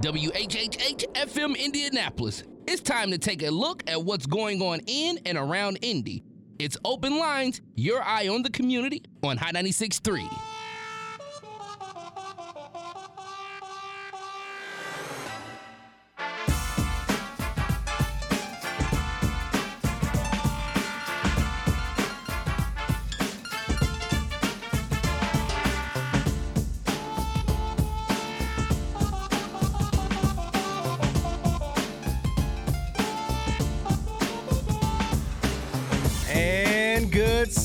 WHHH FM Indianapolis. It's time to take a look at what's going on in and around Indy. It's Open Lines, your eye on the community on Hot 96.3.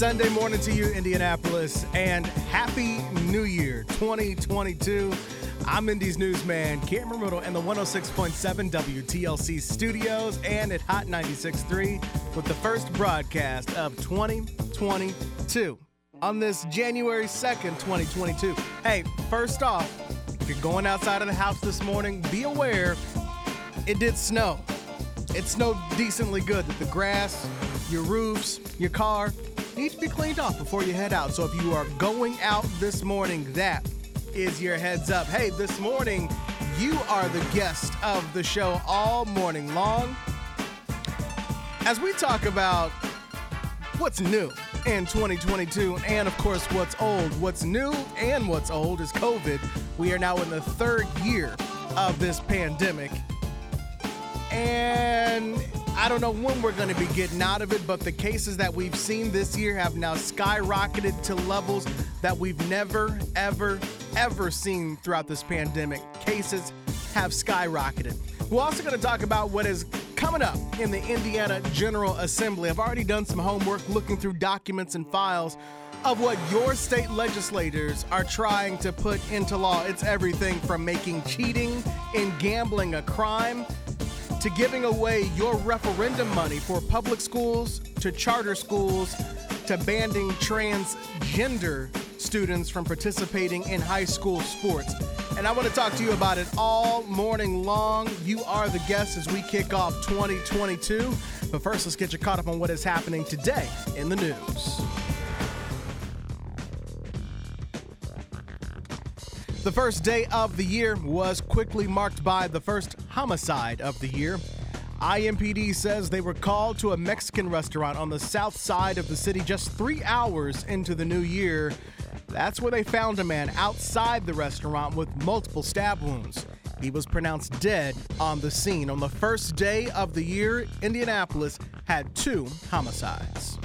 Sunday morning to you, Indianapolis, and Happy New Year 2022. I'm Indy's newsman, Cameron Riddle, in the 106.7 WTLC studios and at Hot 96.3 with the first broadcast of 2022 on this January 2nd, 2022. Hey, first off, if you're going outside of the house this morning, be aware it did snow. It snowed decently good. The grass, your roofs, your car need to be cleaned off before you head out. So if you are going out this morning, that is your heads up. Hey, this morning, you are the guest of the show all morning long. As we talk about what's new in 2022 and of course what's old what's new and what's old is covid we are now in the third year of this pandemic and I don't know when we're going to be getting out of it, but the cases that we've seen this year have now skyrocketed to levels that we've never, ever, ever seen throughout this pandemic. Cases have skyrocketed. We're also going to talk about what is coming up in the Indiana General Assembly. I've already done some homework looking through documents and files of what your state legislators are trying to put into law. It's everything from making cheating and gambling a crime to giving away your referendum money for public schools, to charter schools, to banning transgender students from participating in high school sports. And I want to talk to you about it all morning long. You are the guest as we kick off 2022. But first, let's get you caught up on what is happening today in the news. The first day of the year was quickly marked by the first homicide of the year. IMPD says they were called to a Mexican restaurant on the south side of the city just three hours into the new year. That's where they found a man outside the restaurant with multiple stab wounds. He was pronounced dead on the scene. On the first day of the year, Indianapolis had two homicides.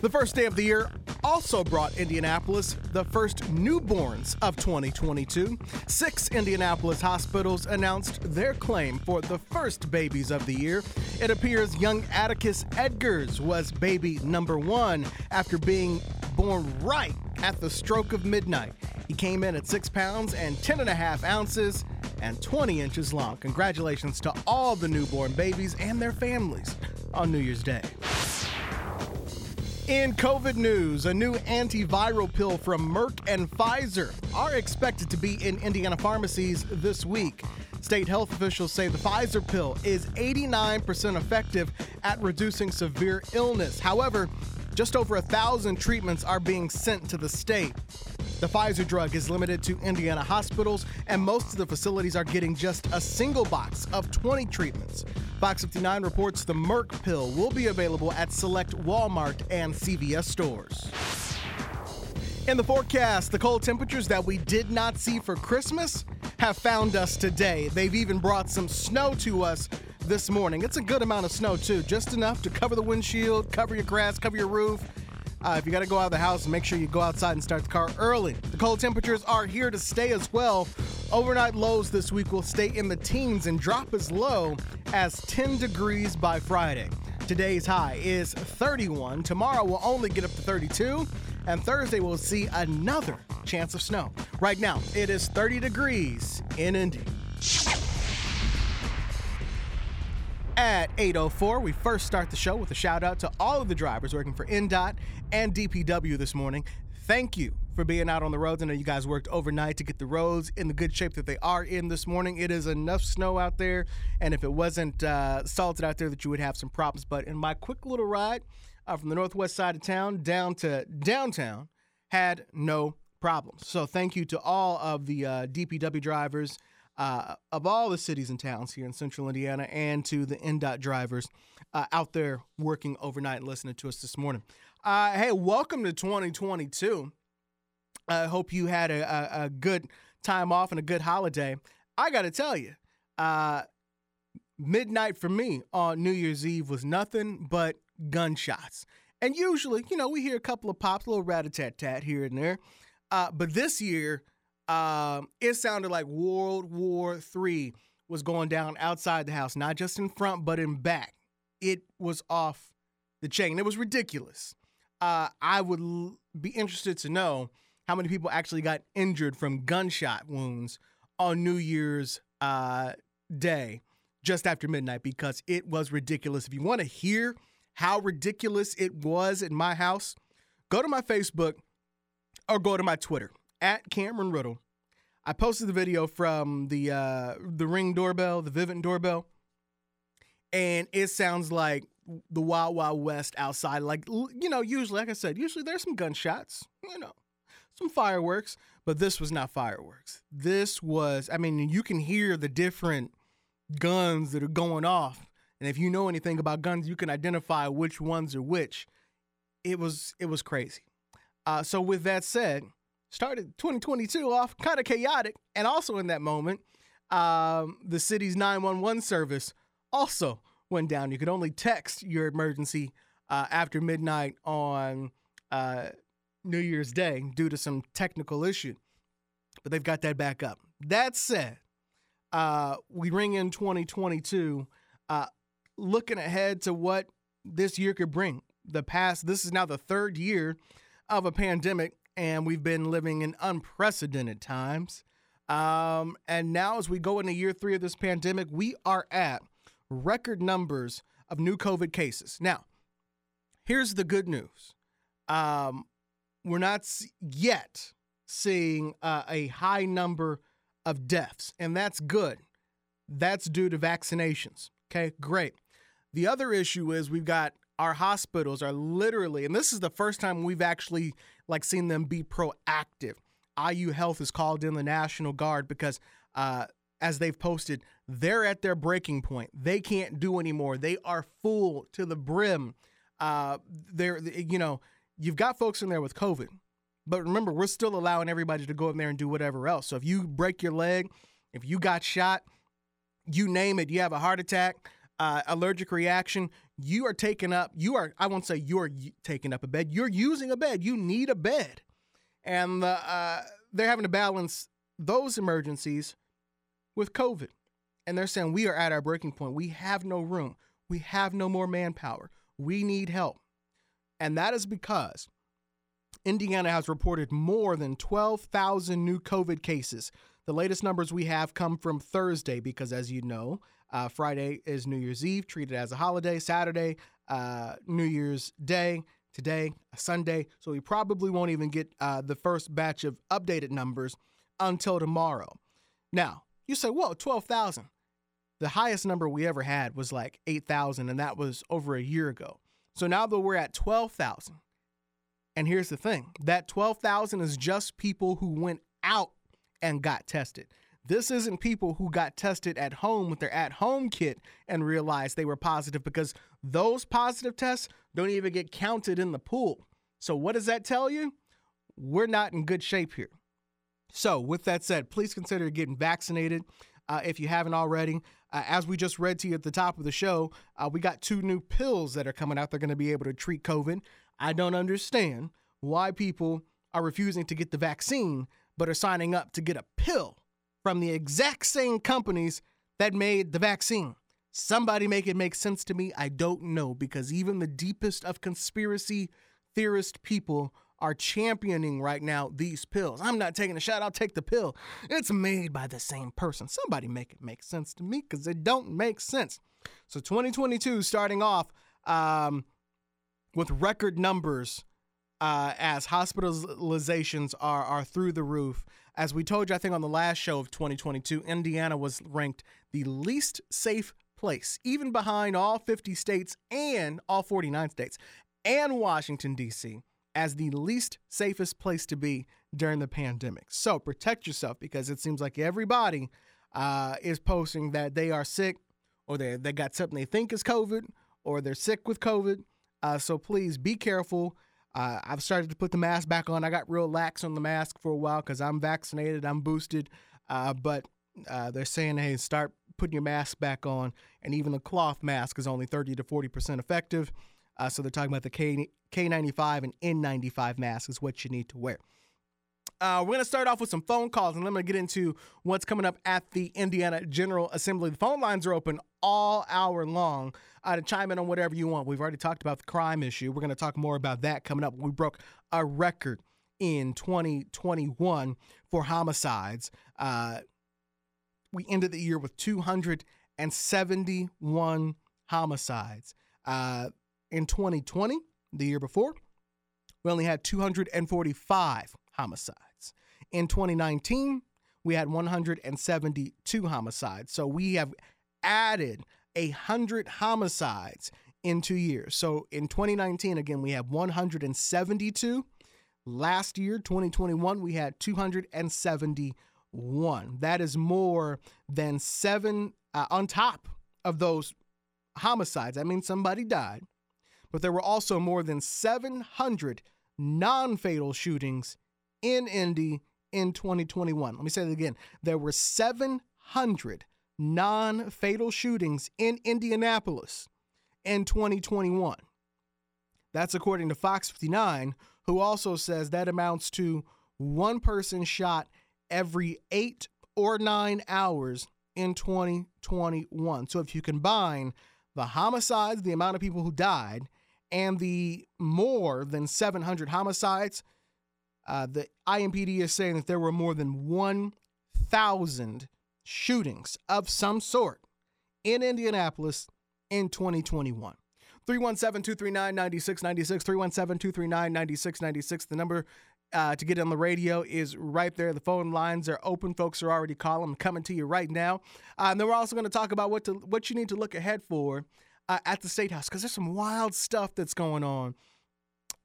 The first day of the year also brought Indianapolis the first newborns of 2022. Six Indianapolis hospitals announced their claim for the first babies of the year. It appears young Atticus Edgars was baby number one after being born right at the stroke of midnight. He came in at six pounds and 10 and a half ounces and 20 inches long. Congratulations to all the newborn babies and their families on New Year's Day. In COVID news, a new antiviral pill from Merck and Pfizer are expected to be in Indiana pharmacies this week. State health officials say the Pfizer pill is 89% effective at reducing severe illness. However, just over a thousand treatments are being sent to the state. The Pfizer drug is limited to Indiana hospitals, and most of the facilities are getting just a single box of 20 treatments. Fox 59 reports the Merck pill will be available at select Walmart and CVS stores. In the forecast, the cold temperatures that we did not see for Christmas have found us today. They've even brought some snow to us this morning. It's a good amount of snow, too, just enough to cover the windshield, cover your grass, cover your roof. Uh, if you got to go out of the house, make sure you go outside and start the car early. The cold temperatures are here to stay as well. Overnight lows this week will stay in the teens and drop as low as 10 degrees by Friday. Today's high is 31. Tomorrow will only get up to 32. And Thursday we'll see another chance of snow. Right now, it is 30 degrees in Indy. At 8.04, we first start the show with a shout out to all of the drivers working for INDOT and DPW this morning. Thank you for being out on the roads. I know you guys worked overnight to get the roads in the good shape that they are in this morning. It is enough snow out there, and if it wasn't uh, salted out there, that you would have some problems. But in my quick little ride uh, from the northwest side of town down to downtown, had no problems. So thank you to all of the uh, DPW drivers uh, of all the cities and towns here in central Indiana and to the INDOT drivers uh, out there working overnight and listening to us this morning. Uh, hey, welcome to 2022. I hope you had a, a, a, good time off and a good holiday. I got to tell you, uh, midnight for me on New Year's Eve was nothing but gunshots. And usually, you know, we hear a couple of pops, a little rat a tat tat here and there. Uh, but this year, um, it sounded like World War III was going down outside the house, not just in front, but in back. It was off the chain. It was ridiculous. Uh, I would l- be interested to know how many people actually got injured from gunshot wounds on New Year's uh, Day just after midnight because it was ridiculous. If you want to hear how ridiculous it was in my house, go to my Facebook or go to my Twitter at Cameron Riddle. I posted the video from the uh, the Ring doorbell, the Vivint doorbell, and it sounds like the Wild Wild West outside. Like you know, usually, like I said, usually there's some gunshots, you know, some fireworks, but this was not fireworks. This was, I mean, you can hear the different guns that are going off, and if you know anything about guns, you can identify which ones are which. It was it was crazy. Uh, so with that said, started 2022 off kind of chaotic, and also in that moment, um, the city's 911 service also went down. You could only text your emergency uh, after midnight on uh, New Year's Day due to some technical issue, but they've got that back up. That said, uh, we ring in 2022, uh, looking ahead to what this year could bring. The past, this is now the third year of a pandemic, and we've been living in unprecedented times. Um, and now, as we go into year three of this pandemic, we are at record numbers of new COVID cases. Now, here's the good news um, we're not yet seeing uh, a high number of deaths, and that's good. That's due to vaccinations. Okay, great. The other issue is we've got our hospitals are literally, and this is the first time we've actually like seeing them be proactive. IU Health has called in the National Guard because, uh, as they've posted, they're at their breaking point. They can't do anymore. They are full to the brim. Uh, they're, you know, you've got folks in there with COVID, but remember, we're still allowing everybody to go in there and do whatever else. So if you break your leg, if you got shot, you name it, you have a heart attack, uh, allergic reaction, you are taking up, you are, I won't say you're taking up a bed, you're using a bed. You need a bed. And uh, they're having to balance those emergencies with COVID. And they're saying, we are at our breaking point. We have no room. We have no more manpower. We need help. And that is because Indiana has reported more than 12,000 new COVID cases. The latest numbers we have come from Thursday because, as you know, uh, Friday is New Year's Eve, treated as a holiday. Saturday, uh, New Year's Day. Today, Sunday. So we probably won't even get uh, the first batch of updated numbers until tomorrow. Now, you say, whoa, 12,000. The highest number we ever had was like 8,000, and that was over a year ago. So now that we're at 12,000, and here's the thing that 12,000 is just people who went out and got tested. This isn't people who got tested at home with their at home kit and realized they were positive because those positive tests don't even get counted in the pool. So, what does that tell you? We're not in good shape here. So, with that said, please consider getting vaccinated uh, if you haven't already. Uh, as we just read to you at the top of the show, uh, we got two new pills that are coming out. They're going to be able to treat COVID. I don't understand why people are refusing to get the vaccine but are signing up to get a pill from the exact same companies that made the vaccine. Somebody make it make sense to me. I don't know because even the deepest of conspiracy theorist people are championing right now these pills. I'm not taking a shot, I'll take the pill. It's made by the same person. Somebody make it make sense to me because it don't make sense. So 2022 starting off um, with record numbers uh, as hospitalizations are are through the roof. As we told you, I think on the last show of 2022, Indiana was ranked the least safe place, even behind all 50 states and all 49 states and Washington, D.C. as the least safest place to be during the pandemic. So protect yourself because it seems like everybody uh, is posting that they are sick or they, they got something they think is COVID or they're sick with COVID. Uh, so please be careful. Uh, I've started to put the mask back on. I got real lax on the mask for a while because I'm vaccinated, I'm boosted. Uh, but uh, they're saying, hey, start putting your mask back on. And even the cloth mask is only 30 to 40% effective. Uh, so they're talking about the K, K95 and N95 mask is what you need to wear. Uh, we're going to start off with some phone calls and I'm going to get into what's coming up at the Indiana General Assembly. The phone lines are open all hour long uh, to chime in on whatever you want. We've already talked about the crime issue. We're going to talk more about that coming up. We broke a record in 2021 for homicides. Uh, we ended the year with 271 homicides. Uh, in 2020, the year before, we only had 245 homicides. In 2019, we had 172 homicides. So we have added a hundred homicides in two years. So in 2019, again, we have 172. Last year, 2021, we had 271. That is more than seven uh, on top of those homicides. I mean, somebody died but there were also more than 700 non fatal shootings in Indy in 2021. Let me say that again. There were 700 non fatal shootings in Indianapolis in 2021. That's according to Fox 59, who also says that amounts to one person shot every eight or nine hours in 2021. So if you combine the homicides, the amount of people who died, and the more than 700 homicides, uh, the IMPD is saying that there were more than 1,000 shootings of some sort in Indianapolis in 2021. 317 239 9696, 317 239 9696. The number uh, to get on the radio is right there. The phone lines are open. Folks are already calling. Coming to you right now. Uh, and then we're also going to talk about what to what you need to look ahead for uh, at the state house because there's some wild stuff that's going on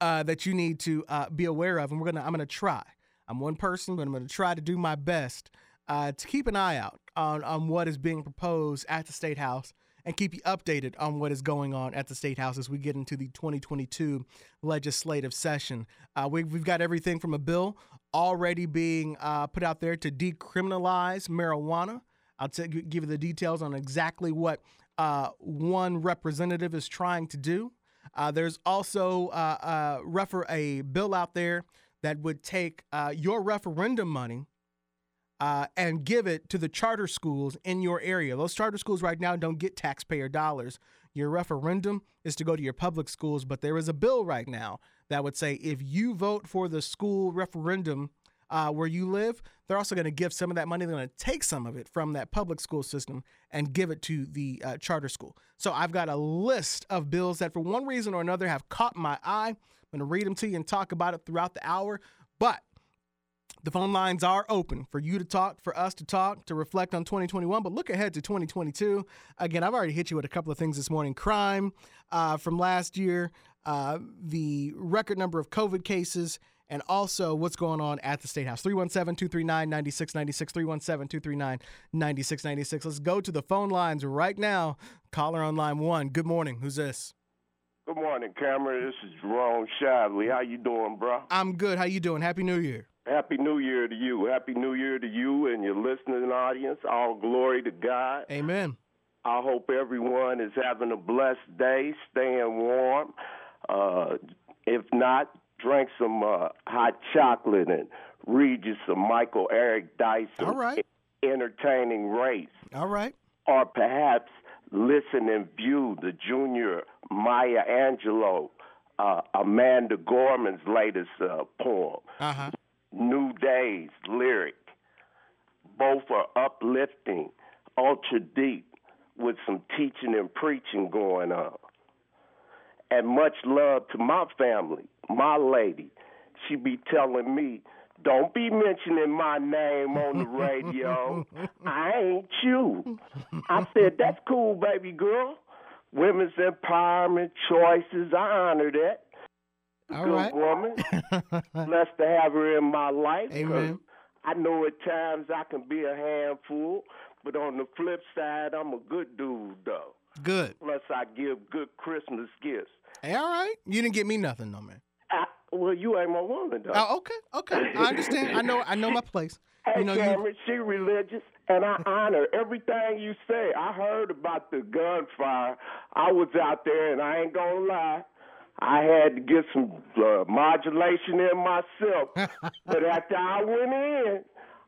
uh, that you need to uh, be aware of, and we're gonna I'm gonna try. I'm one person, but I'm gonna try to do my best uh, to keep an eye out on on what is being proposed at the state house and keep you updated on what is going on at the state house as we get into the 2022 legislative session. Uh, we, have got everything from a bill already being uh, put out there to decriminalize marijuana. I'll t- give you the details on exactly what uh, one representative is trying to do. Uh, there's also uh, uh refer- a bill out there that would take uh, your referendum money uh, and give it to the charter schools in your area. Those charter schools right now don't get taxpayer dollars. Your referendum is to go to your public schools, but there is a bill right now that would say if you vote for the school referendum uh, where you live, they're also going to give some of that money. They're going to take some of it from that public school system and give it to the uh, charter school. So I've got a list of bills that, for one reason or another, have caught my eye. I'm going to read them to you and talk about it throughout the hour. But the phone lines are open for you to talk, for us to talk, to reflect on 2021, but look ahead to 2022. Again, I've already hit you with a couple of things this morning. Crime uh, from last year, uh, the record number of COVID cases, and also what's going on at the State House. 317 239 9696. 317 239 9696. Let's go to the phone lines right now. Caller on line one. Good morning. Who's this? Good morning, Cameron. This is Jerome Shively. How you doing, bro? I'm good. How you doing? Happy New Year. Happy New Year to you. Happy New Year to you and your listening audience. All glory to God. Amen. I hope everyone is having a blessed day, staying warm. Uh, if not, drink some uh, hot chocolate and read you some Michael Eric Dyson All right. entertaining race. All right. Or perhaps listen and view the junior Maya Angelou, uh, Amanda Gorman's latest uh, poem, uh-huh. New Days lyric. Both are uplifting, ultra deep, with some teaching and preaching going on. And much love to my family my lady, she be telling me, don't be mentioning my name on the radio. I ain't you. I said, that's cool, baby girl. Women's empowerment choices, I honor that. All good right. woman. Blessed to have her in my life. Amen. I know at times I can be a handful, but on the flip side, I'm a good dude, though. Good. Plus, I give good Christmas gifts. Hey, all right. You didn't get me nothing, no man. I, well, you ain't my woman, though. Oh, okay, okay. I understand. I know. I know my place. Hey, you know, you. Cameron, she religious, and I honor everything you say. I heard about the gunfire. I was out there, and I ain't gonna lie. I had to get some uh, modulation in myself. but after I went in,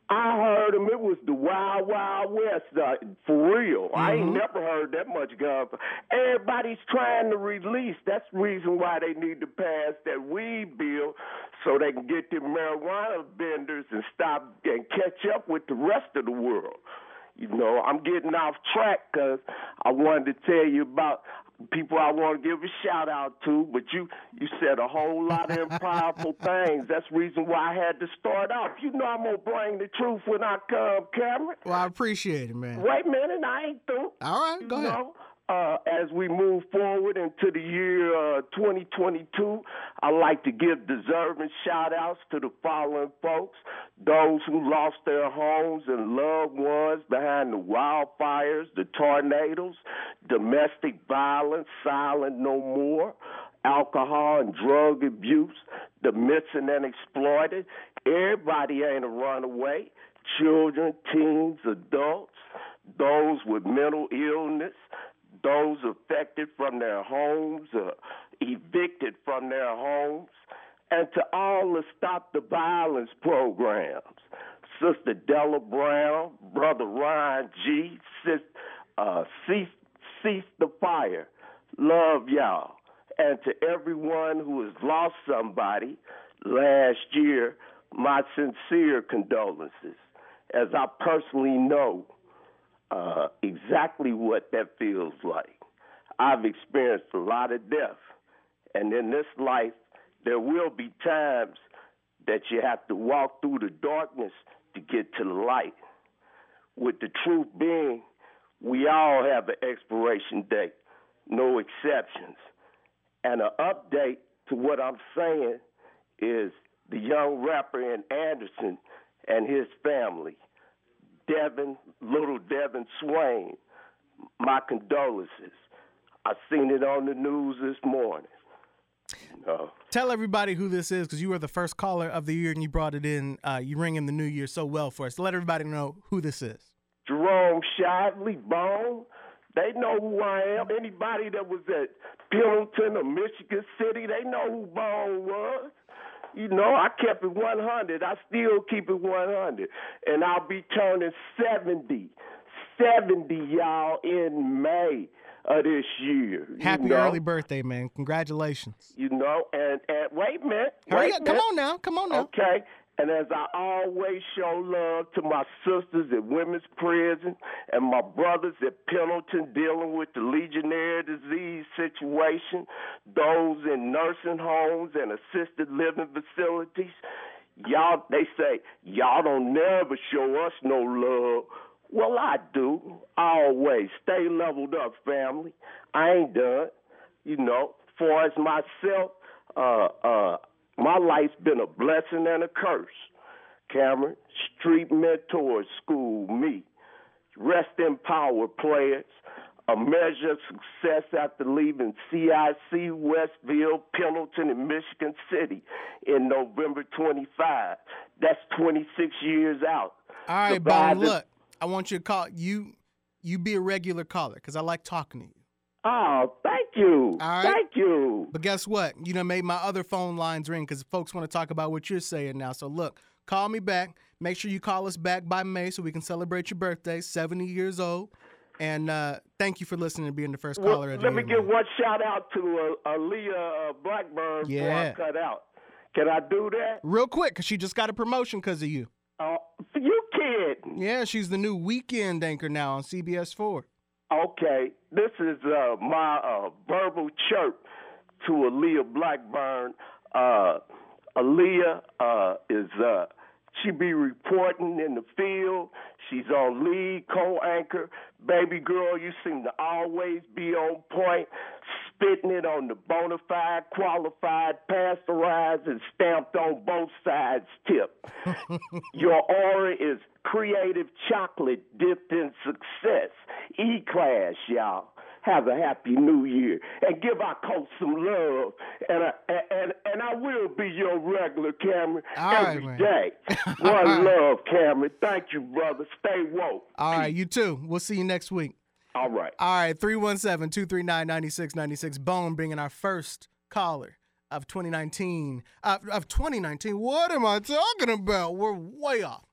I heard them. It was the Wild Wild West, uh, for real. I ain't never heard that much gunfire. Everybody's trying to release. That's the reason why they need to pass that weed bill so they can get the marijuana vendors and stop and catch up with the rest of the world. You know, I'm getting off track because I wanted to tell you about people I want to give a shout out to, but you you said a whole lot of powerful things. That's the reason why I had to start off. You know I'm gonna bring the truth when I come, Cameron. Well, I appreciate it, man. Wait a minute, I ain't through. All right, go You ahead. know, uh, as we move forward into the year uh, 2022, I'd like to give deserving shout outs to the following folks those who lost their homes and loved ones behind the wildfires, the tornadoes, domestic violence, silent no more, alcohol and drug abuse, the missing and exploited. Everybody ain't a runaway. Children, teens, adults, those with mental illness, those affected from their homes, uh, evicted from their homes, and to all the Stop the Violence programs. Sister Della Brown, Brother Ryan G, Sis, uh, Cease, Cease the Fire. Love y'all. And to everyone who has lost somebody last year, my sincere condolences, as I personally know uh, exactly what that feels like. I've experienced a lot of death, and in this life, there will be times that you have to walk through the darkness to get to the light. With the truth being, we all have an expiration date, no exceptions. And an update to what I'm saying is the young rapper in Anderson and his family. Devin, little Devin Swain, my condolences. I seen it on the news this morning. No. Tell everybody who this is because you were the first caller of the year and you brought it in. Uh, you ring in the new year so well for us. Let everybody know who this is. Jerome Shively, Bone, they know who I am. Anybody that was at Pendleton or Michigan City, they know who Bone was. You know, I kept it 100. I still keep it 100. And I'll be turning 70. 70, y'all, in May of this year. you Happy know? early birthday, man. Congratulations. You know, and, and wait a minute. Hurry up. Come on now. Come on now. Okay. And as I always show love to my sisters at women's prison and my brothers at Pendleton dealing with the Legionnaire disease situation, those in nursing homes and assisted living facilities, y'all, they say, y'all don't never show us no love. Well, I do. Always. Stay leveled up, family. I ain't done. You know, far as myself, uh, uh, my life's been a blessing and a curse. Cameron, Street Mentors School, me. Rest in power, players. A measure of success after leaving CIC, Westville, Pendleton, and Michigan City in November 25. That's 26 years out. All right, Bone. Look, I want you to call you. You be a regular caller because I like talking to you. Oh, thank you. Right. Thank you. But guess what? You done made my other phone lines ring because folks want to talk about what you're saying now. So look, call me back. Make sure you call us back by May so we can celebrate your birthday, 70 years old. And uh, thank you for listening and being the first Well, caller let me give one shout out to uh, Aaliyah uh, Blackburn before I cut out. Can I do that? Real quick, because she just got a promotion because of you. Uh, you kidding? Yeah, she's the new weekend anchor now on CBS 4. Okay, this is uh, my uh, verbal chirp to Aaliyah Blackburn. Uh, Aaliyah uh, is uh, she be reporting in the field. She's on lead co-anchor. Baby girl, you seem to always be on point. spitting it on the bona fide, qualified, pasteurized, and stamped on both sides tip. Your aura is creative chocolate dipped in success. E class, y'all. Have a happy new year and give our coach some love. And I, and and I will be your regular Cameron All every right, day. One love, Cameron. Thank you, brother. Stay woke. All right, you too. We'll see you next week. All right. All right, 317 239 9696. Bone bringing our first caller of 2019. Uh, of 2019. What am I talking about? We're way off.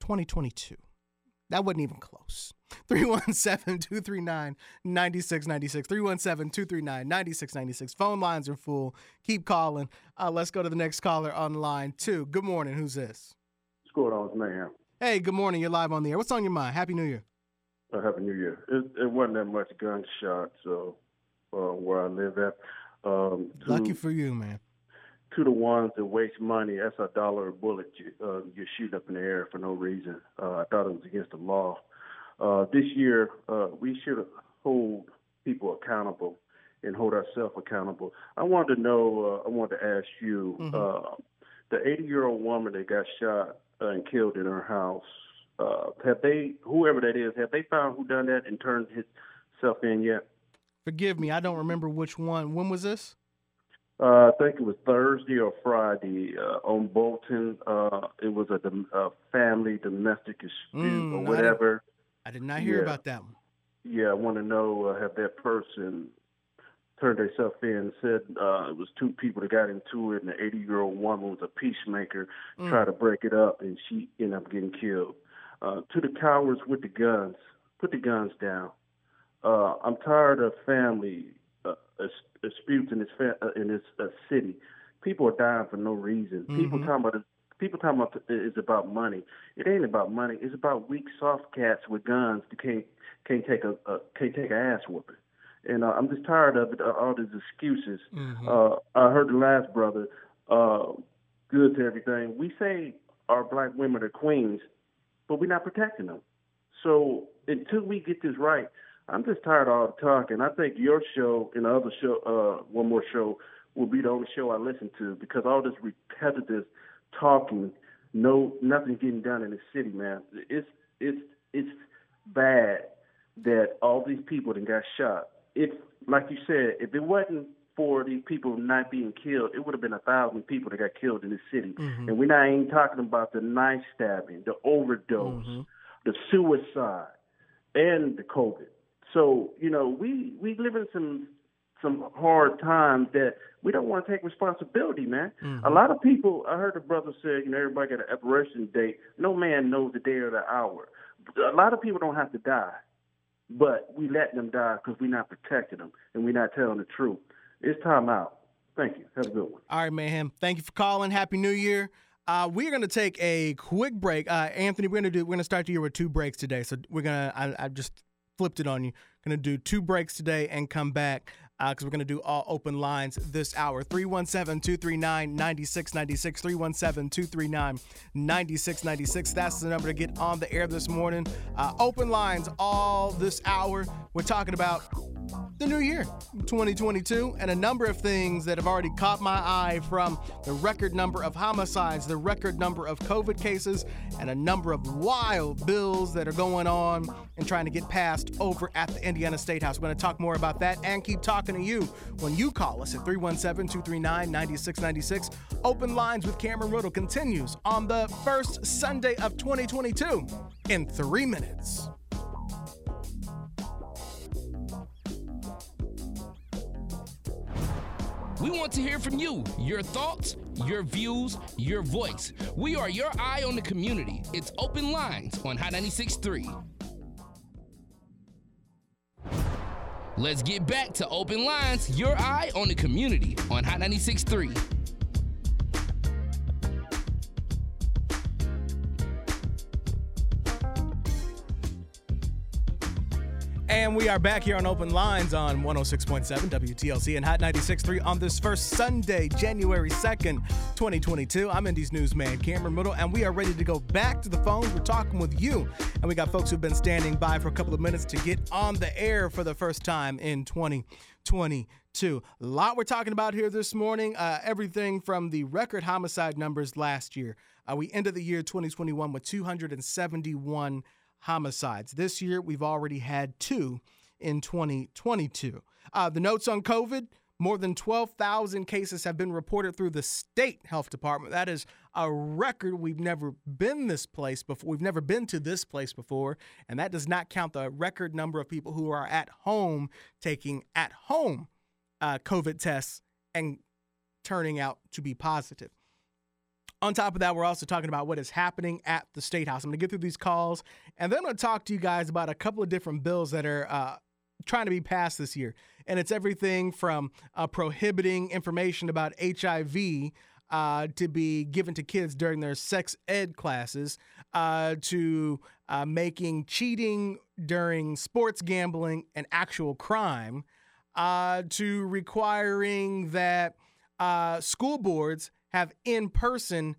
2022. That wasn't even close. 317 239 9696. 317 239 9696. Phone lines are full. Keep calling. Uh, let's go to the next caller on line two. Good morning. Who's this? What's going on, man? Hey, good morning. You're live on the air. What's on your mind? Happy New Year. Uh, Happy New Year. It, it wasn't that much gunshots uh, uh, where I live at. Um, to, Lucky for you, man. to the ones that waste money, that's a dollar a bullet you, uh, you shoot up in the air for no reason. Uh, I thought it was against the law. Uh, this year, uh, we should hold people accountable and hold ourselves accountable. I wanted to know, uh, I wanted to ask you, Mhm. uh, the 80 year old woman that got shot and killed in her house, uh, have they, whoever that is, have they found who done that and turned himself in yet? Forgive me, I don't remember which one. When was this? Uh, I think it was Thursday or Friday uh, on Bolton. Uh, it was a, a family domestic dispute Mm, or whatever. I did not hear Yeah. about that one. Yeah, I want to know uh, have that person turned themselves in and said uh, it was two people that got into it, and the 80 year old woman was a peacemaker, Mm. tried to break it up, and she ended up getting killed. Uh, to the cowards with the guns, put the guns down. Uh, I'm tired of family uh, disputes in this fa- uh, in this uh, city. People are dying for no reason. People Mhm. talking about people talking about it's about money. It ain't about money. It's about weak, soft cats with guns that can't can't take a, a can't take a ass whooping. And uh, I'm just tired of it. Uh, all these excuses. Mhm. Uh, I heard the last brother. Uh, good to everything. We say our black women are queens, but we're not protecting them. So until we get this right, I'm just tired of all the talking. I think your show and the other show, uh, one more show, will be the only show I listen to because all this repetitive talking, no, nothing's getting done in the city, man. It's it's it's bad that all these people that got shot. If, like you said, if it wasn't for these people not being killed, it would have been a thousand people that got killed in this city. Mhm. And we're not even talking about the knife stabbing, the overdose, Mhm. the suicide, and the COVID. So you know, we we live in some some hard times that we don't want to take responsibility, man. Mhm. A lot of people, I heard the brother say, you know, everybody got an expiration date. No man knows the day or the hour. A lot of people don't have to die, but we let them die because we're not protecting them and we're not telling the truth. It's time out. Thank you. Have a good one. All right, mayhem. Thank you for calling. Happy New Year. Uh, we're gonna take a quick break. Uh, Anthony, we're gonna do. We're gonna start the year with two breaks today. So we're gonna. I, I just flipped it on you. Gonna do two breaks today and come back because we're gonna do all open lines this hour. 317-239-9696. 317-239-9696. That's the number to get on the air this morning. Uh, open lines all this hour. We're talking about the new year 2022 and a number of things that have already caught my eye from the record number of homicides the record number of covid cases and a number of wild bills that are going on and trying to get passed over at the indiana state house we're going to talk more about that and keep talking to you when you call us at 317-239-9696 open lines with cameron riddle continues on the first sunday of 2022 in three minutes We want to hear from you, your thoughts, your views, your voice. We are your eye on the community. It's open lines on Hot 96.3. Let's get back to open lines, your eye on the community on Hot 96.3. And we are back here on Open Lines on 106.7 WTLC and Hot 96.3 on this first Sunday, January 2nd, 2022. I'm Indy's newsman Cameron Riddle, and we are ready to go back to the phones. We're talking with you, and we got folks who've been standing by for a couple of minutes to get on the air for the first time in 2022. A lot we're talking about here this morning. Uh, everything from the record homicide numbers last year. Uh, we ended the year 2021 with 271 homicides. This year, we've already had two in 2022. Uh, the notes on COVID more than 12,000 cases have been reported through the state health department. That is a record. We've never been this place before. We've never been to this place before. And that does not count the record number of people who are at home taking at home uh, COVID tests and turning out to be positive. On top of that, we're also talking about what is happening at the State House. I'm going to get through these calls, and then I'm going to talk to you guys about a couple of different bills that are uh, trying to be passed this year. And it's everything from uh, prohibiting information about HIV uh, to be given to kids during their sex ed classes uh, to uh, making cheating during sports gambling an actual crime uh, to requiring that uh, school boards have in person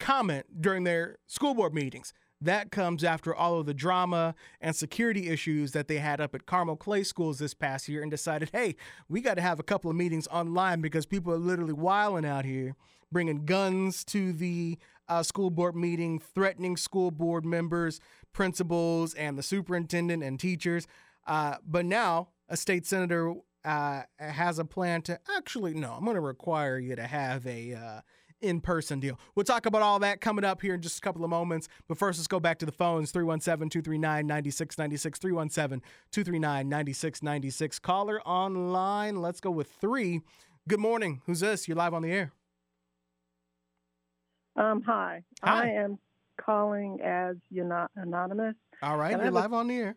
comment during their school board meetings. That comes after all of the drama and security issues that they had up at Carmel Clay Schools this past year and decided, hey, we got to have a couple of meetings online because people are literally wilding out here, bringing guns to the uh, school board meeting, threatening school board members, principals, and the superintendent and teachers. Uh, but now a state senator uh, has a plan to actually, no, I'm going to require you to have a uh, in person deal. We'll talk about all that coming up here in just a couple of moments. But first, let's go back to the phones 317 239 9696. 317 239 9696. Caller online. Let's go with three. Good morning. Who's this? You're live on the air. Um, hi. Hi. I am calling as you're not anonymous. All right. You're have a- live on the air.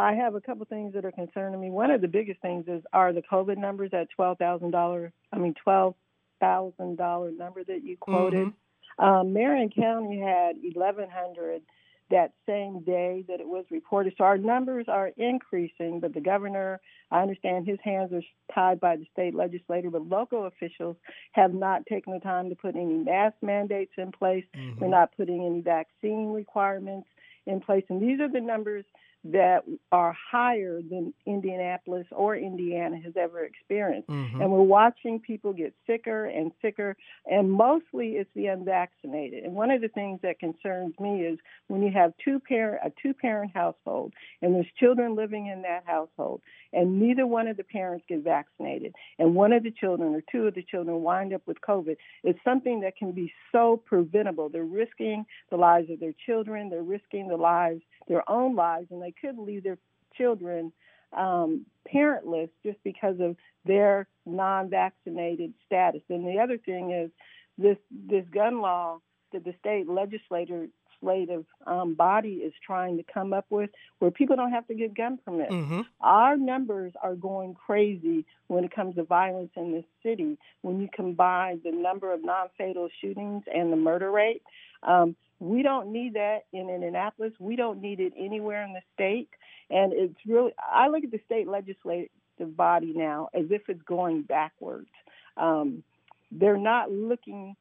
I have a couple things that are concerning me. One of the biggest things is are the COVID numbers at twelve thousand dollars. I mean twelve thousand dollar number that you quoted. Mm-hmm. Um, Marion County had eleven hundred that same day that it was reported. So our numbers are increasing, but the governor, I understand his hands are tied by the state legislature, but local officials have not taken the time to put any mask mandates in place. Mhm. They're not putting any vaccine requirements in place. And these are the numbers that are higher than Indianapolis or Indiana has ever experienced. Mhm. And we're watching people get sicker and sicker, and mostly it's the unvaccinated. And one of the things that concerns me is when you have two parent a two parent household and there's children living in that household and neither one of the parents get vaccinated and one of the children or two of the children wind up with COVID, it's something that can be so preventable. They're risking the lives of their children, they're risking the lives their own lives and they could leave their children um, parentless just because of their non-vaccinated status. And the other thing is this this gun law that the state legislature legislative um, body is trying to come up with, where people don't have to get gun permits. Mhm. Our numbers are going crazy when it comes to violence in this city. When you combine the number of non-fatal shootings and the murder rate, um, we don't need that in Indianapolis. We don't need it anywhere in the state. And it's really, I look at the state legislative body now as if it's going backwards. Um, they're not looking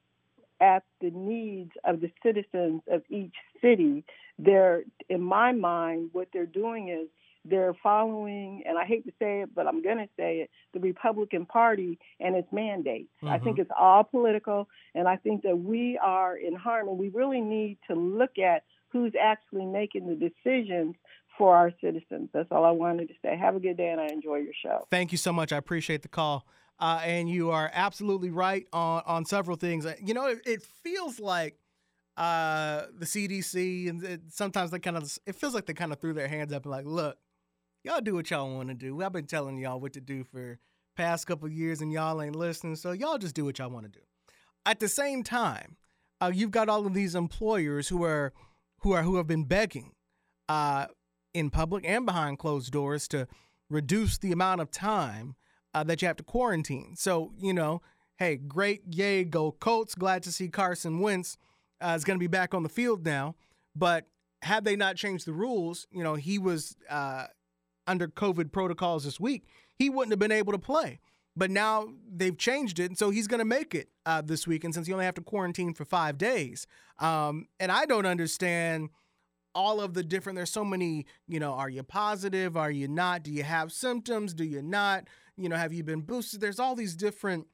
at the needs of the citizens of each city. They're, in my mind, what they're doing is they're following, and I hate to say it, but I'm going to say it, the Republican Party and its mandates. I think it's all political, and I think that we are in harm, and we really need to look at who's actually making the decisions for our citizens. That's all I wanted to say. Have a good day, and I enjoy your show. Thank you so much. I appreciate the call. Uh, and you are absolutely right on, on several things. Uh, You know, it, it feels like uh, the CDC and it, sometimes they kind of, it feels like they kind of threw their hands up and like, look, y'all do what y'all want to do. I've been telling y'all what to do for past couple years and y'all ain't listening. So y'all just do what y'all want to do. At the same time, uh, you've got all of these employers who are who are who have been begging uh, in public and behind closed doors to reduce the amount of time uh, that you have to quarantine. So you know, hey, great, yay, go Colts! Glad to see Carson Wentz uh, is going to be back on the field now. But had they not changed the rules, you know, he was uh, under COVID protocols this week. He wouldn't have been able to play. but now they've changed it, and so he's going to make it uh, this weekend since you only have to quarantine for five days. Um, and I don't understand all of the different. There's so many. You know, are you positive? Are you not? Do you have symptoms? Do you not? You know, have you been boosted? There's all these different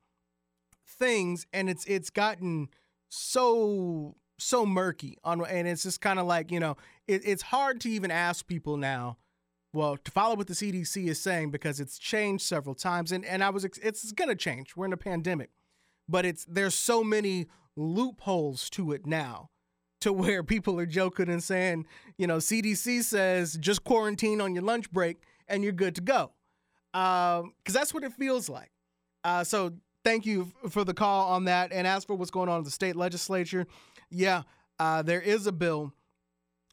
things, and it's it's gotten so so murky on, and it's just kind of like you know, it, it's hard to even ask people now well, to follow what the CDC is saying because it's changed several times, and and I was it's going to change. We're in a pandemic, but it's there's so many loopholes to it now, to where people are joking and saying, you know, CDC says just quarantine on your lunch break and you're good to go, because um, that's what it feels like. Uh, so thank you for the call on that. And as for what's going on in the state legislature, yeah, uh, there is a bill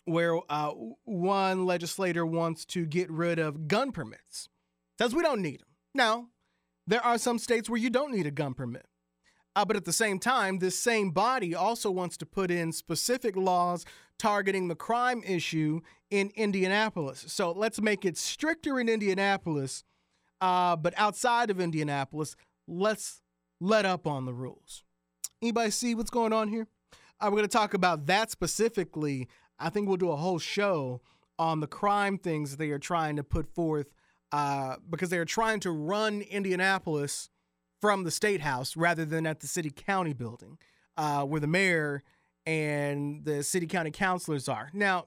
where uh, one legislator wants to get rid of gun permits. Says we don't need them. Now, there are some states where you don't need a gun permit. Uh, but at the same time, this same body also wants to put in specific laws targeting the crime issue in Indianapolis. So let's make it stricter in Indianapolis, uh, but outside of Indianapolis, let's let up on the rules. Anybody see what's going on here? Uh, we're going to talk about that specifically I think we'll do a whole show on the crime things they are trying to put forth uh, because they are trying to run Indianapolis from the state house rather than at the city county building uh, where the mayor and the city county councilors are. Now,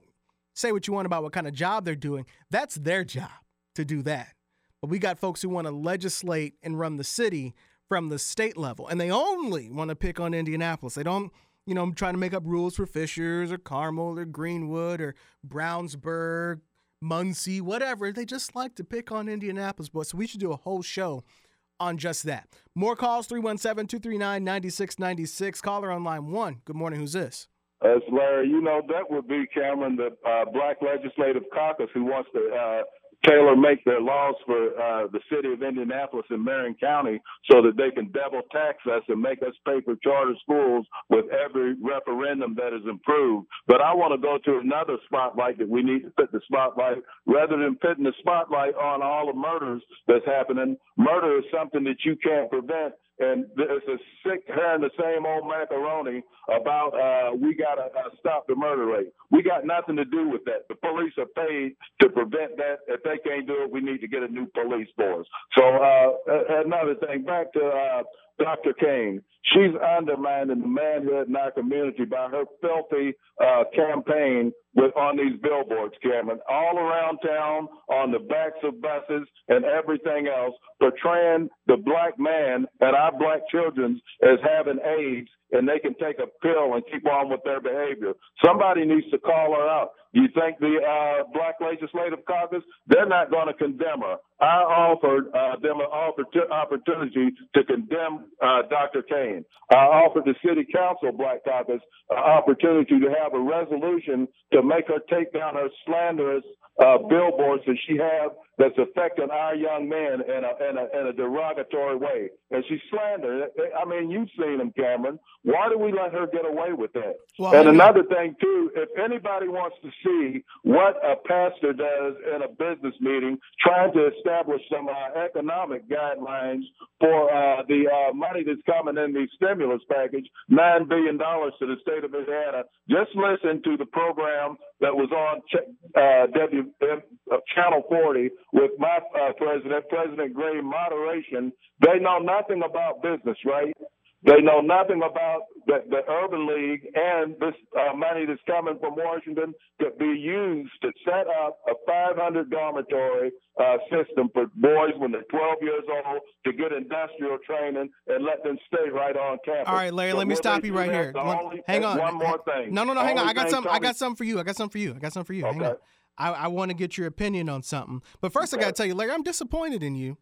say what you want about what kind of job they're doing, that's their job to do that. But we got folks who want to legislate and run the city from the state level, and they only want to pick on Indianapolis. They don't you know, I'm trying to make up rules for Fishers or Carmel or Greenwood or Brownsburg, Muncie, whatever. They just like to pick on Indianapolis, but So we should do a whole show on just that. More calls 317 239 9696. Caller on line one. Good morning. Who's this? That's Larry. You know, that would be Cameron, the uh, Black Legislative Caucus, who wants to uh, tailor make their laws for uh, the city of Indianapolis and Marion County so that they can double tax us and make us pay for charter schools with every referendum that is improved. But I want to go to another spotlight that we need to put the spotlight rather than putting the spotlight on all the murders that's happening. Murder is something that you can't prevent and it's a sick hearing the same old macaroni about uh, we got to uh, stop the murder rate. We got nothing to do with that. The police are paid to prevent that. If they can't do it, we need to get a new police force. So uh, another thing, back to uh, Dr. King. She's undermining the manhood in our community by her filthy uh, campaign with on these billboards, Cameron, all around town, on the backs of buses and everything else, portraying the black man and our black children as having AIDS and they can take a pill and keep on with their behavior. Somebody needs to call her out. You think the uh, Black Legislative Caucus, they're not going to condemn her. I offered uh, them an opportunity to condemn uh, Dr. Caine. I offered the City Council Black Caucus an opportunity to have a resolution to make her take down her slanderous uh, billboards that she have that's affecting our young men in a, in a, in a derogatory way. And she slandered. I mean, you've seen them, Cameron. Why do we let her get away with that? Well, and another thing too, if anybody wants to see what a pastor does in a business meeting, trying to establish some uh, economic guidelines for uh, the uh, money that's coming in the stimulus package, nine billion dollars to the state of Indiana. Just listen to the program that was on uh, w, uh, Channel 40 with my uh, president, President Green. Moderation. They know nothing about business, right? They know nothing about the, the Urban League and this uh, money that's coming from Washington could be used to set up a 500 dormitory uh, system for boys when they're 12 years old to get industrial training and let them stay right on campus. All right, Larry, so let me stop you right here. Only, hang on. One more thing. No, no, no, hang on. I got some. I got something for you. I got something for you. I got something for you. Okay. Hang on. I, I want to get your opinion on something. But first. I got to tell you, Larry, I'm disappointed in you.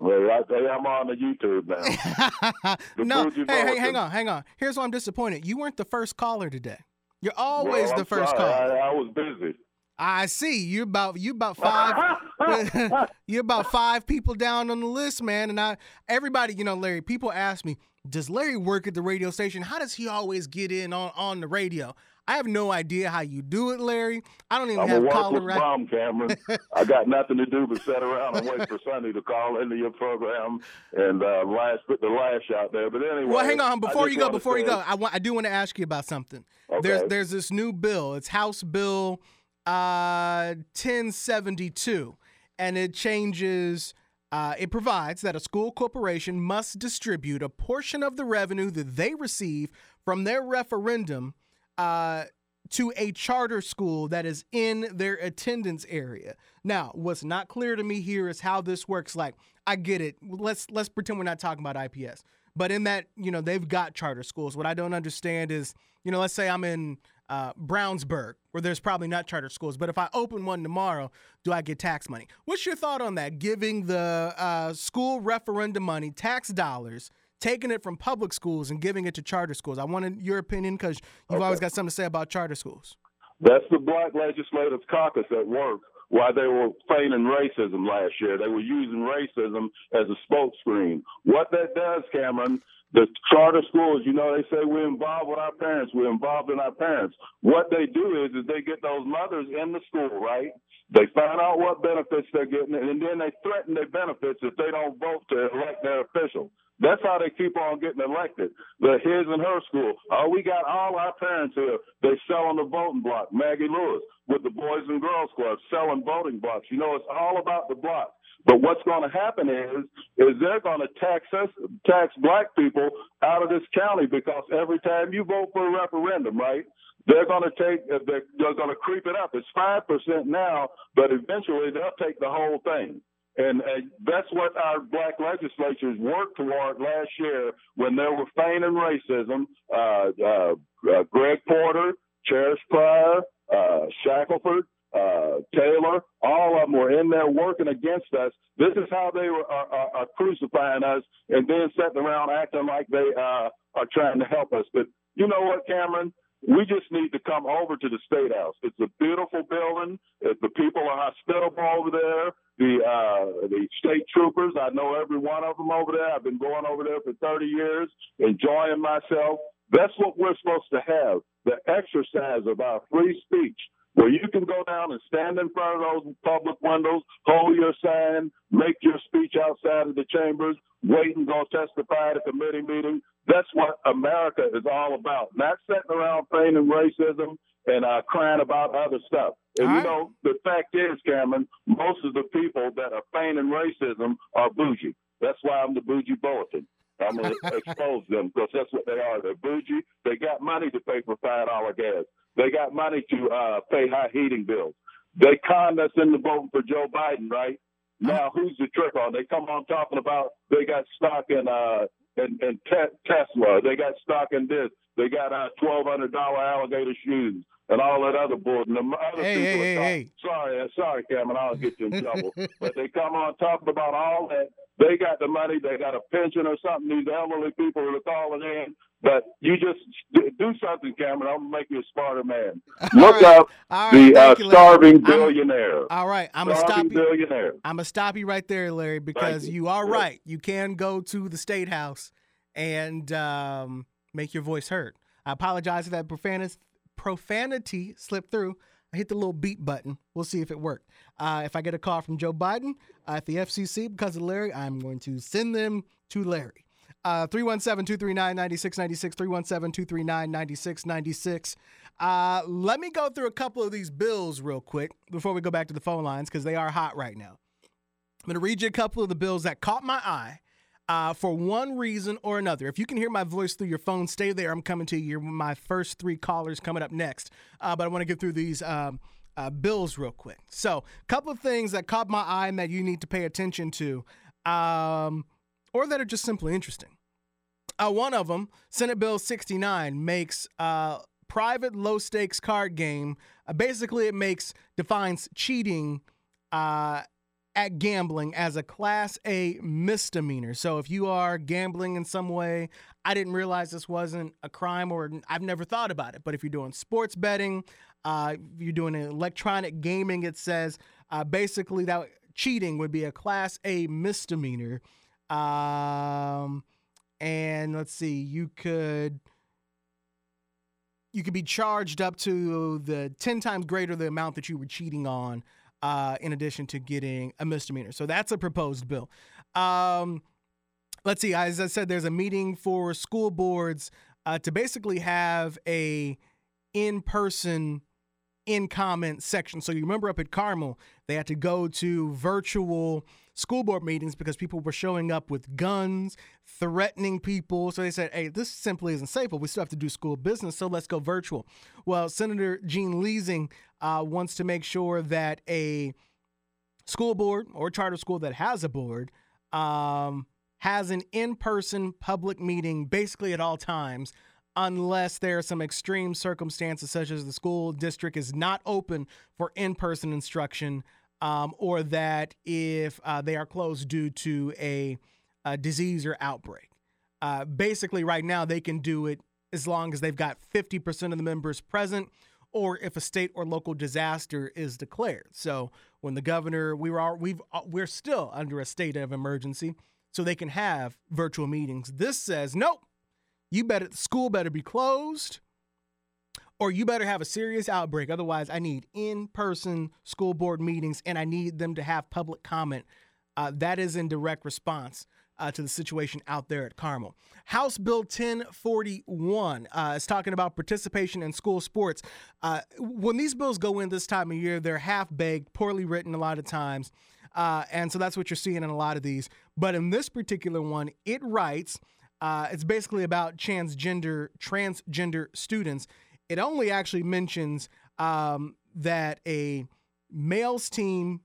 Well, I say I'm on the YouTube now. no, hey, hey, hang on, hang on. Here's why I'm disappointed. You weren't the first caller today. You're always well, the first sorry. caller. I, I, was busy. I see. You about you about five. you're about five people down on the list, man. And I, everybody, you know, Larry. People ask me, does Larry work at the radio station? How does he always get in on on the radio? I have no idea how you do it, Larry. I don't even I'm have a caller worthless bum, Cameron. I got nothing to do but sit around and wait for Sunday to call into your program and uh, last put the lash out there. But anyway, Well, hang on. Before you go, before you go, I want I do want to ask you about something. Okay. There's there's this new bill. It's House Bill uh 1072 and it changes uh, it provides that a school corporation must distribute a portion of the revenue that they receive from their referendum uh, to a charter school that is in their attendance area. Now, what's not clear to me here is how this works. Like, I get it. Let's let's pretend we're not talking about IPS. But in that, you know, they've got charter schools. What I don't understand is, you know, let's say I'm in uh, Brownsburg, where there's probably not charter schools. But if I open one tomorrow, do I get tax money? What's your thought on that? Giving the uh, school referendum money, tax dollars, taking it from public schools and giving it to charter schools. I wanted your opinion because you've always got something to say about charter schools. That's the Black Legislative Caucus at work. Why they were feigning racism last year. They were using racism as a smokescreen. What that does, Cameron, the charter schools, you know, they say we're involved with our parents. We're involved in our parents. What they do is, is they get those mothers in the school, right? They find out what benefits they're getting, and then they threaten their benefits if they don't vote to elect their official. That's how they keep on getting elected. The his and her school. Oh, we got all our parents here. They selling the voting block. Maggie Lewis with the Boys and Girls Club selling voting blocks. You know, it's all about the block. But what's going to happen is, is they're going to tax us, tax black people out of this county because every time you vote for a referendum, right? They're going to take, they're, they're going to creep it up. It's five percent now, but eventually they'll take the whole thing. And uh, that's what our black legislatures worked toward last year when they were feigning racism. Uh, uh, uh, Greg Porter, Cherish Pryor, uh, Shackelford, uh, Taylor, all of them were in there working against us. This is how they were are, are, are crucifying us, and then sitting around acting like they uh, are trying to help us. But you know what, Cameron? We just need to come over to the state house. It's a beautiful building. Uh, The people are hospitable over there. The uh, the state troopers, I know every one of them over there. I've been going over there for 30 years, enjoying myself. That's what we're supposed to have. The exercise of our free speech where you can go down and stand in front of those public windows, hold your sign, make your speech outside of the chambers, wait and go testify at a committee meeting. That's what America is all about. Not sitting around feigning racism and uh, crying about other stuff. And All you right. know, the fact is, Cameron, most of the people that are feigning racism are bougie. That's why I'm the bougie bulletin. I'm going to expose them because that's what they are. They're bougie. They got money to pay for $5 gas. They got money to uh, pay high heating bills. They conned us into voting for Joe Biden, right? Now, who's the trick on? They come on talking about they got stock in uh in, in te- Tesla. They got stock in this. They got uh, twelve hundred dollar alligator shoes and all that other bull. And the other Hey, people hey, are hey, talk- hey. Sorry, uh, sorry, Cameron. I'll get you in trouble. but they come on talking about all that. They got the money. They got a pension or something. These elderly people are calling in. But you just do something, Cameron. I'm gonna make you a smarter man. Look right. up right, the uh, thank you, Larry. starving I'm- billionaire. All right, I'm gonna stop you. billionaire. I'm gonna stop you right there, Larry, because you. you. are right. You can go to the state house and um, make your voice heard. I apologize if that profanity, profanity slipped through. I hit the little beat button. We'll see if it worked. Uh, if I get a call from Joe Biden uh, at the FCC because of Larry, I'm going to send them to Larry. Uh, 317 239 9696, 317 239 9696. Uh, Let me go through a couple of these bills real quick before we go back to the phone lines because they are hot right now. I'm going to read you a couple of the bills that caught my eye uh, for one reason or another. If you can hear my voice through your phone, stay there. I'm coming to you. My first three callers coming up next. Uh, but I want to get through these um, uh, bills real quick. So, a couple of things that caught my eye and that you need to pay attention to, um, or that are just simply interesting. Uh, one of them, Senate Bill 69, makes uh, private low stakes card game. Uh, basically, it makes defines cheating uh, at gambling as a Class A misdemeanor. So if you are gambling in some way, I didn't realize this wasn't a crime, or I've never thought about it. But if you're doing sports betting, uh, you're doing electronic gaming, it says uh, basically that cheating would be a Class A misdemeanor. Um, and let's see, you could you could be charged up to the 10 times greater the amount that you were cheating on, uh, in addition to getting a misdemeanor. So that's a proposed bill. Um, let's see. As I said, there's a meeting for school boards uh, to basically have a in-person in comment section. So you remember up at Carmel, they had to go to virtual school board meetings because people were showing up with guns, threatening people. So they said, hey, this simply isn't safe, but we still have to do school business, so let's go virtual. Well, Senator Jean Leising uh, wants to make sure that a school board or charter school that has a board um, has an in person public meeting basically at all times unless there are some extreme circumstances, such as the school district is not open for in person instruction, um, or that if uh, they are closed due to a, a disease or outbreak. Uh, basically, right now, they can do it as long as they've got 50% of the members present or if a state or local disaster is declared. So when the governor, we were we've uh, we're still under a state of emergency, so they can have virtual meetings. This says nope you better school better be closed or you better have a serious outbreak otherwise i need in-person school board meetings and i need them to have public comment uh, that is in direct response uh, to the situation out there at Carmel. House Bill 1041 uh, is talking about participation in school sports. Uh, when these bills go in this time of year, they're half baked, poorly written a lot of times. Uh, and so that's what you're seeing in a lot of these. But in this particular one, it writes uh, it's basically about transgender transgender students. It only actually mentions um, that a males team,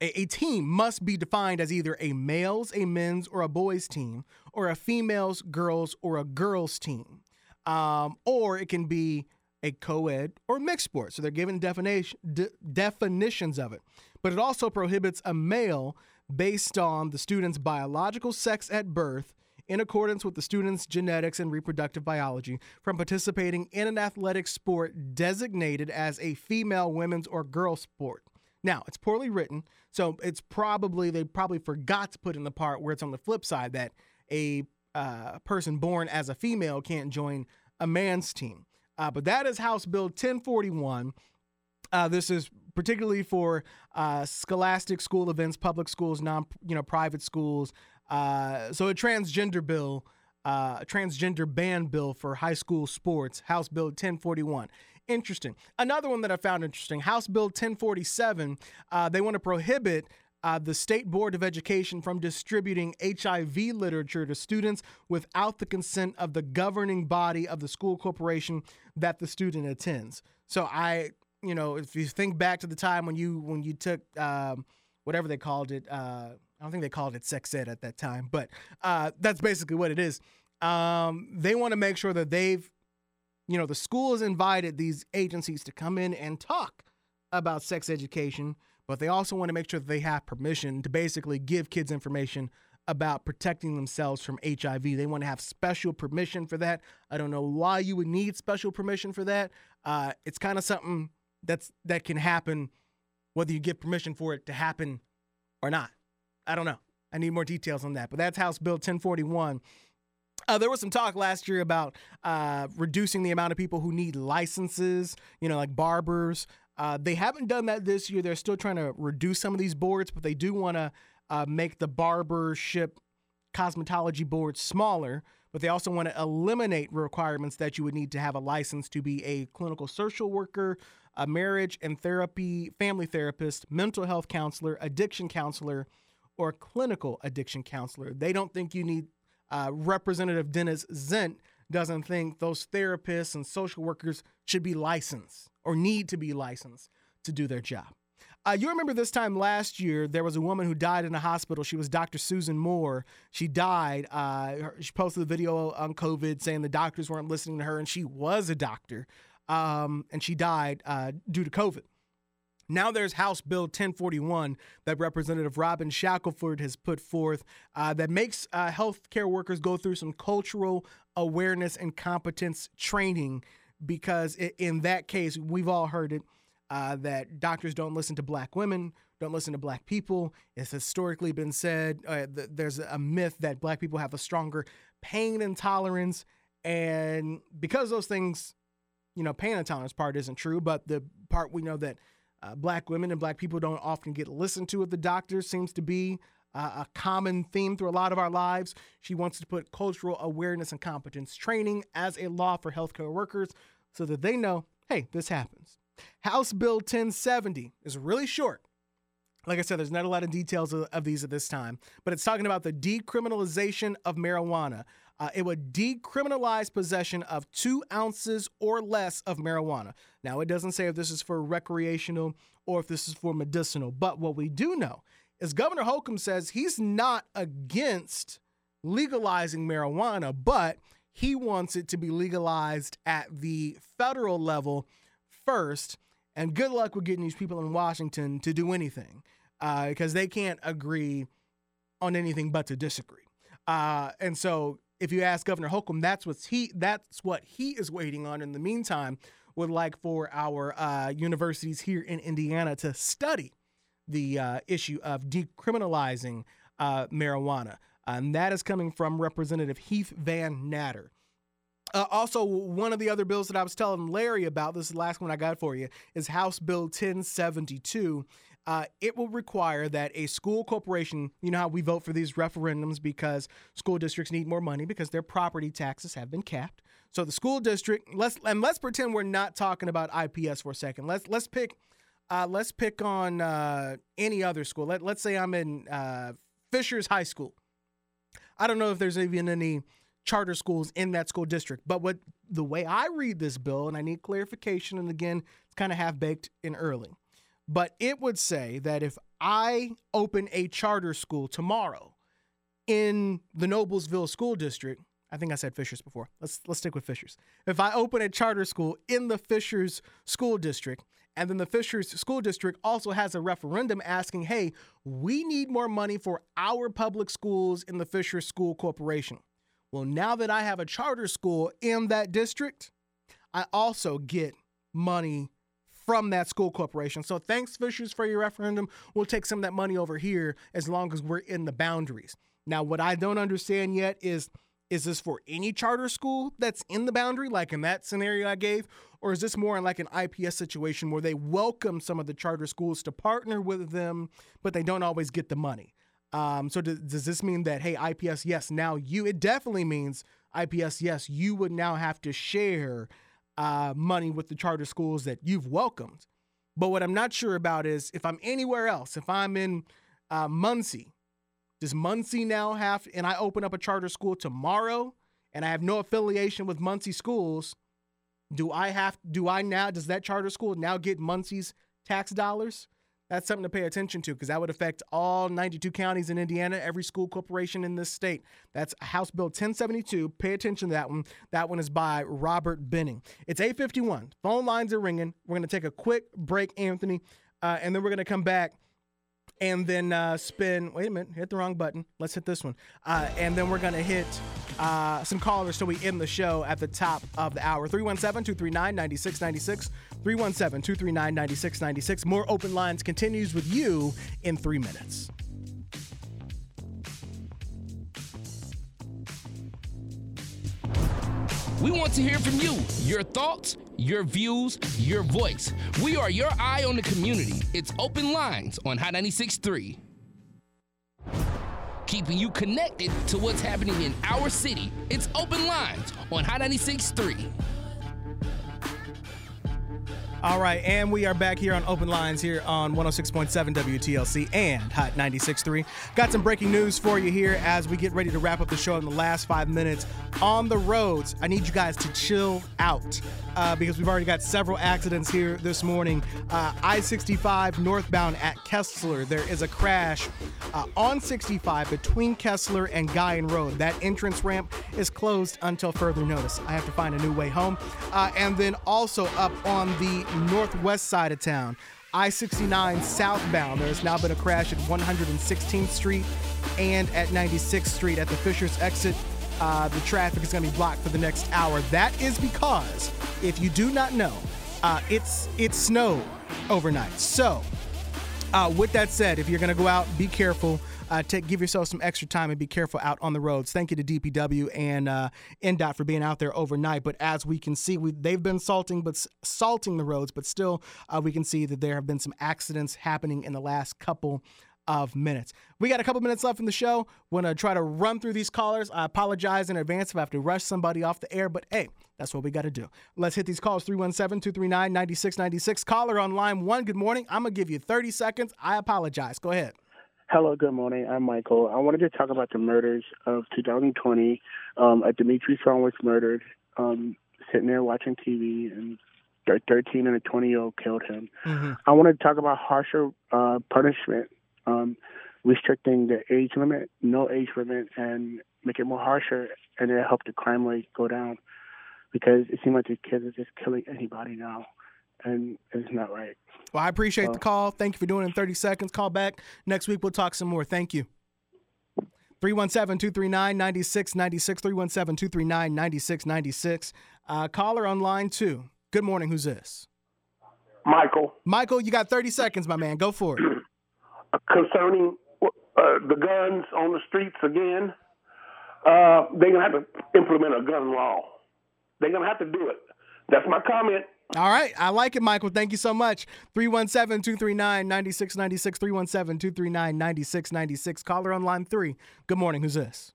a, a, team must be defined as either a males, a men's, or a boys team, or a females, girls, or a girls team, um, or it can be a co-ed or mixed sport. So they're given definition de- definitions of it. But it also prohibits a male based on the student's biological sex at birth in accordance with the student's genetics and reproductive biology from participating in an athletic sport designated as a female, women's, or girl sport. Now, it's poorly written, so it's probably, they probably forgot to put in the part where it's on the flip side that a uh, person born as a female can't join a man's team. Uh, but that is House Bill 1041. Uh, this is particularly for uh, scholastic school events, public schools, non, you know, private schools, uh, so a transgender bill, uh, a transgender ban bill for high school sports, House Bill 1041. Interesting. Another one that I found interesting, House Bill 1047. Uh, they want to prohibit uh, the State Board of Education from distributing HIV literature to students without the consent of the governing body of the school corporation that the student attends. So I, you know, if you think back to the time when you when you took um, whatever they called it. Uh, I don't think they called it sex ed at that time, but uh, that's basically what it is. Um, they want to make sure that they've, you know, the school has invited these agencies to come in and talk about sex education, but they also want to make sure that they have permission to basically give kids information about protecting themselves from HIV. They want to have special permission for that. I don't know why you would need special permission for that. Uh, it's kind of something that's that can happen whether you get permission for it to happen or not. I don't know. I need more details on that. But that's House Bill 1041. Uh, there was some talk last year about uh, reducing the amount of people who need licenses, you know, like barbers. Uh, they haven't done that this year. They're still trying to reduce some of these boards, but they do want to uh, make the barbership cosmetology board smaller. But they also want to eliminate requirements that you would need to have a license to be a clinical social worker, a marriage and therapy, family therapist, mental health counselor, addiction counselor, or clinical addiction counselor. They don't think you need uh, Representative Dennis Zent doesn't think those therapists and social workers should be licensed or need to be licensed to do their job. Uh, you remember this time last year, there was a woman who died in a hospital. She was Dr. Susan Moore. She died. Uh, she posted a video on COVID saying the doctors weren't listening to her, and she was a doctor. Um, and she died uh, due to COVID. Now there's House Bill 1041 that Representative Robin Shackelford has put forth uh, that makes uh, healthcare workers go through some cultural awareness and competence training because in that case, we've all heard it uh, that doctors don't listen to black women, don't listen to black people. It's historically been said uh, th- there's a myth that black people have a stronger pain intolerance. And because those things you know, pain intolerance part isn't true, but the part we know that uh, black women and black people don't often get listened to at the doctor seems to be uh, a common theme through a lot of our lives. She wants to put cultural awareness and competence training as a law for healthcare workers so that they know, hey, this happens. House Bill 1070 is really short. Like I said, there's not a lot of details of, of these at this time, but it's talking about the decriminalization of marijuana. Uh, it would decriminalize possession of two ounces or less of marijuana. Now, it doesn't say if this is for recreational or if this is for medicinal, but what we do know is Governor Holcomb says he's not against legalizing marijuana, but he wants it to be legalized at the federal level first. And good luck with getting these people in Washington to do anything because uh, they can't agree on anything but to disagree. Uh, and so, if you ask Governor Holcomb, that's what he that's what he is waiting on. In the meantime, would like for our uh, universities here in Indiana to study the uh, issue of decriminalizing uh, marijuana. And that is coming from Representative Heath VanNatter. Uh, also, one of the other bills that I was telling Larry about, this is the last one I got for you, is House Bill 1072. Uh, it will require that a school corporation, you know how we vote for these referendums because school districts need more money because their property taxes have been capped. So the school district, let's and let's pretend we're not talking about IPS for a second. Let's let's pick uh, let's pick on uh, any other school. Let, let's say I'm in uh, Fishers High School. I don't know if there's even any charter schools in that school district, but what the way I read this bill, and I need clarification, and again, it's kind of half baked and early, but it would say that if I open a charter school tomorrow in the Noblesville School District, I think I said Fishers before. Let's let's stick with Fishers. If I open a charter school in the Fishers School District and then the Fishers School District also has a referendum asking, hey, we need more money for our public schools in the Fishers School Corporation. Well, now that I have a charter school in that district, I also get money from that school corporation. So thanks, Fishers, for your referendum. We'll take some of that money over here as long as we're in the boundaries. Now, what I don't understand yet is is this for any charter school that's in the boundary, like in that scenario I gave? Or is this more in like an IPS situation where they welcome some of the charter schools to partner with them, but they don't always get the money? Um, so does, does this mean that, hey, IPS, yes, now you, it definitely means IPS, yes, you would now have to share uh, money with the charter schools that you've welcomed. But what I'm not sure about is if I'm anywhere else, if I'm in uh, Muncie, does Muncie now have, and I open up a charter school tomorrow and I have no affiliation with Muncie schools, do I have, do I now, does that charter school now get Muncie's tax dollars? That's something to pay attention to because that would affect all 92 counties in Indiana, every school corporation in this state. That's House Bill 1072. Pay attention to that one. That one is by Robert Behning. It's 851. Phone lines are ringing. We're going to take a quick break, Anthony, uh, and then we're going to come back and then uh, spin. Wait a minute, hit the wrong button. Let's hit this one. Uh, and then we're going to hit uh, some callers so we end the show at the top of the hour. 317 239 9696. 317 239 9696. More open lines continues with you in three minutes. We want to hear from you, your thoughts, your views, your voice. We are your eye on the community. It's open lines on Hot 96.3. Keeping you connected to what's happening in our city. It's open lines on Hot 96.3. All right, and we are back here on Open Lines here on 106.7 WTLC and Hot 96.3. Got some breaking news for you here as we get ready to wrap up the show in the last five minutes. On the roads, I need you guys to chill out uh, because we've already got several accidents here this morning. Uh, I 65 northbound at Kessler, there is a crash uh, on 65 between Kessler and Guion Road. That entrance ramp is closed until further notice. I have to find a new way home. Uh, and then also up on the northwest side of town, I 69 southbound, there has now been a crash at 116th Street and at 96th Street at the Fishers exit. Uh, the traffic is going to be blocked for the next hour. That is because, if you do not know, uh, it's it snowed overnight. So, uh, with that said, if you're going to go out, be careful. Uh, take give yourself some extra time and be careful out on the roads. Thank you to DPW and uh, INDOT for being out there overnight. But as we can see, we, they've been salting, but salting the roads, but still uh, we can see that there have been some accidents happening in the last couple of minutes. We got a couple minutes left in the show. We're to try to run through these callers. I apologize in advance if I have to rush somebody off the air, but hey, that's what we got to do. Let's hit these calls 317 239 9696. Caller on line one, good morning. I'm going to give you 30 seconds. I apologize. Go ahead. Hello, good morning. I'm Michael. I wanted to talk about the murders of 2020. Um, a Dimitri Song was murdered, um, sitting there watching TV, and 13 and a 20 year old killed him. Mm-hmm. I wanted to talk about harsher uh, punishment um, restricting the age limit, no age limit, and make it more harsher, and it helped the crime rate go down because it seems like the kids are just killing anybody now, and it's not right. Well, I appreciate the call. Thank you for doing it in 30 seconds. Call back next week. We'll talk some more. Thank you. 317 239 9696. 317 239 9696. Uh, caller on line two. Good morning. Who's this? Michael. Michael, you got 30 seconds, my man. Go for it. concerning uh, the guns on the streets again, uh, they're going to have to implement a gun law. They're going to have to do it. That's my comment. All right. I like it, Michael. Thank you so much. 317 239 9696. 317 239 9696. Caller on line three. Good morning. Who's this?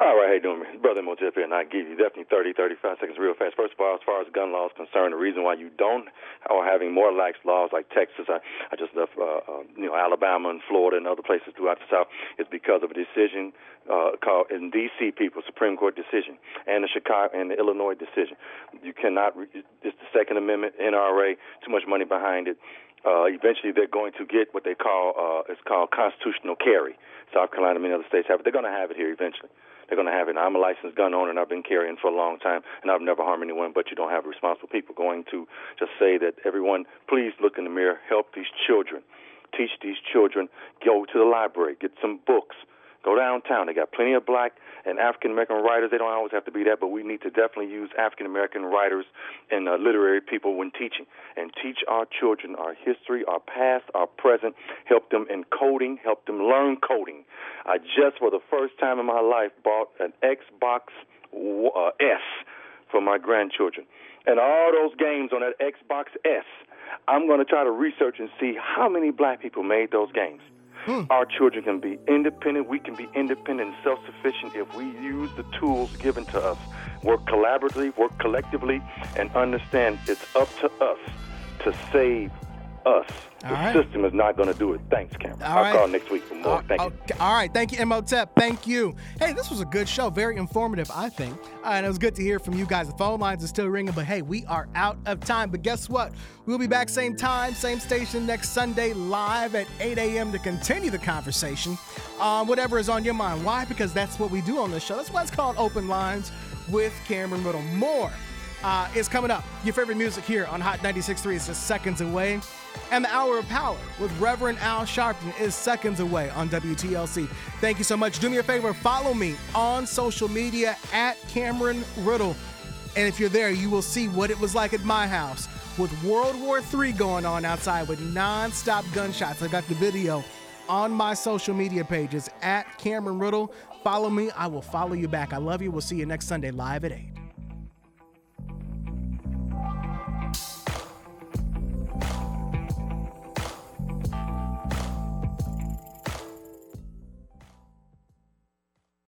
All right, how you doing, Brother Mojip here, and I give you definitely 30, 35 seconds real fast. First of all, as far as gun laws concerned, the reason why you don't are having more lax laws like Texas, I, I just left, uh, uh, you know, Alabama and Florida and other places throughout the South, is because of a decision uh, called in D.C. people Supreme Court decision and the Chicago and the Illinois decision. You cannot. Re- it's the Second Amendment, NRA, too much money behind it. Uh, eventually, they're going to get what they call uh, it's called constitutional carry. South Carolina, and many other states have it. They're going to have it here eventually they're going to have it. I'm a licensed gun owner, and I've been carrying for a long time, and I've never harmed anyone. But you don't have responsible people going to just say that everyone, please look in the mirror, help these children, teach these children, go to the library, get some books, go downtown. They got plenty of black and African American writers. They don't always have to be that, but we need to definitely use African American writers and uh, literary people when teaching and teach our children our history, our past, our present, help them in coding, help them learn coding. I just, for the first time in my life, bought an Xbox uh, S for my grandchildren. And all those games on that Xbox S, I'm going to try to research and see how many black people made those games. Hmm. Our children can be independent. We can be independent and self sufficient if we use the tools given to us. Work collaboratively, work collectively, and understand it's up to us to save us. All the right. system is not going to do it. Thanks, Cameron. All I'll right. call next week for more. Uh, Thank okay. you. All right. Thank you, Imhotep. Thank you. Hey, this was a good show. Very informative, I think. Uh, and it was good to hear from you guys. The phone lines are still ringing, but hey, we are out of time. But guess what? We'll be back same time, same station next Sunday, live at 8 a.m. to continue the conversation on whatever is on your mind. Why? Because that's what we do on this show. That's why it's called Open Lines with Cameron Riddle. More uh, is coming up. Your favorite music here on Hot 96.3 is just seconds away. And the Hour of Power with Reverend Al Sharpton is seconds away on WTLC. Thank you so much. Do me a favor, follow me on social media at Cameron Riddle. And if you're there, you will see what it was like at my house with World War III going on outside with non-stop gunshots. I got the video on my social media pages at Cameron Riddle. Follow me. I will follow you back. I love you. We'll see you next Sunday live at 8.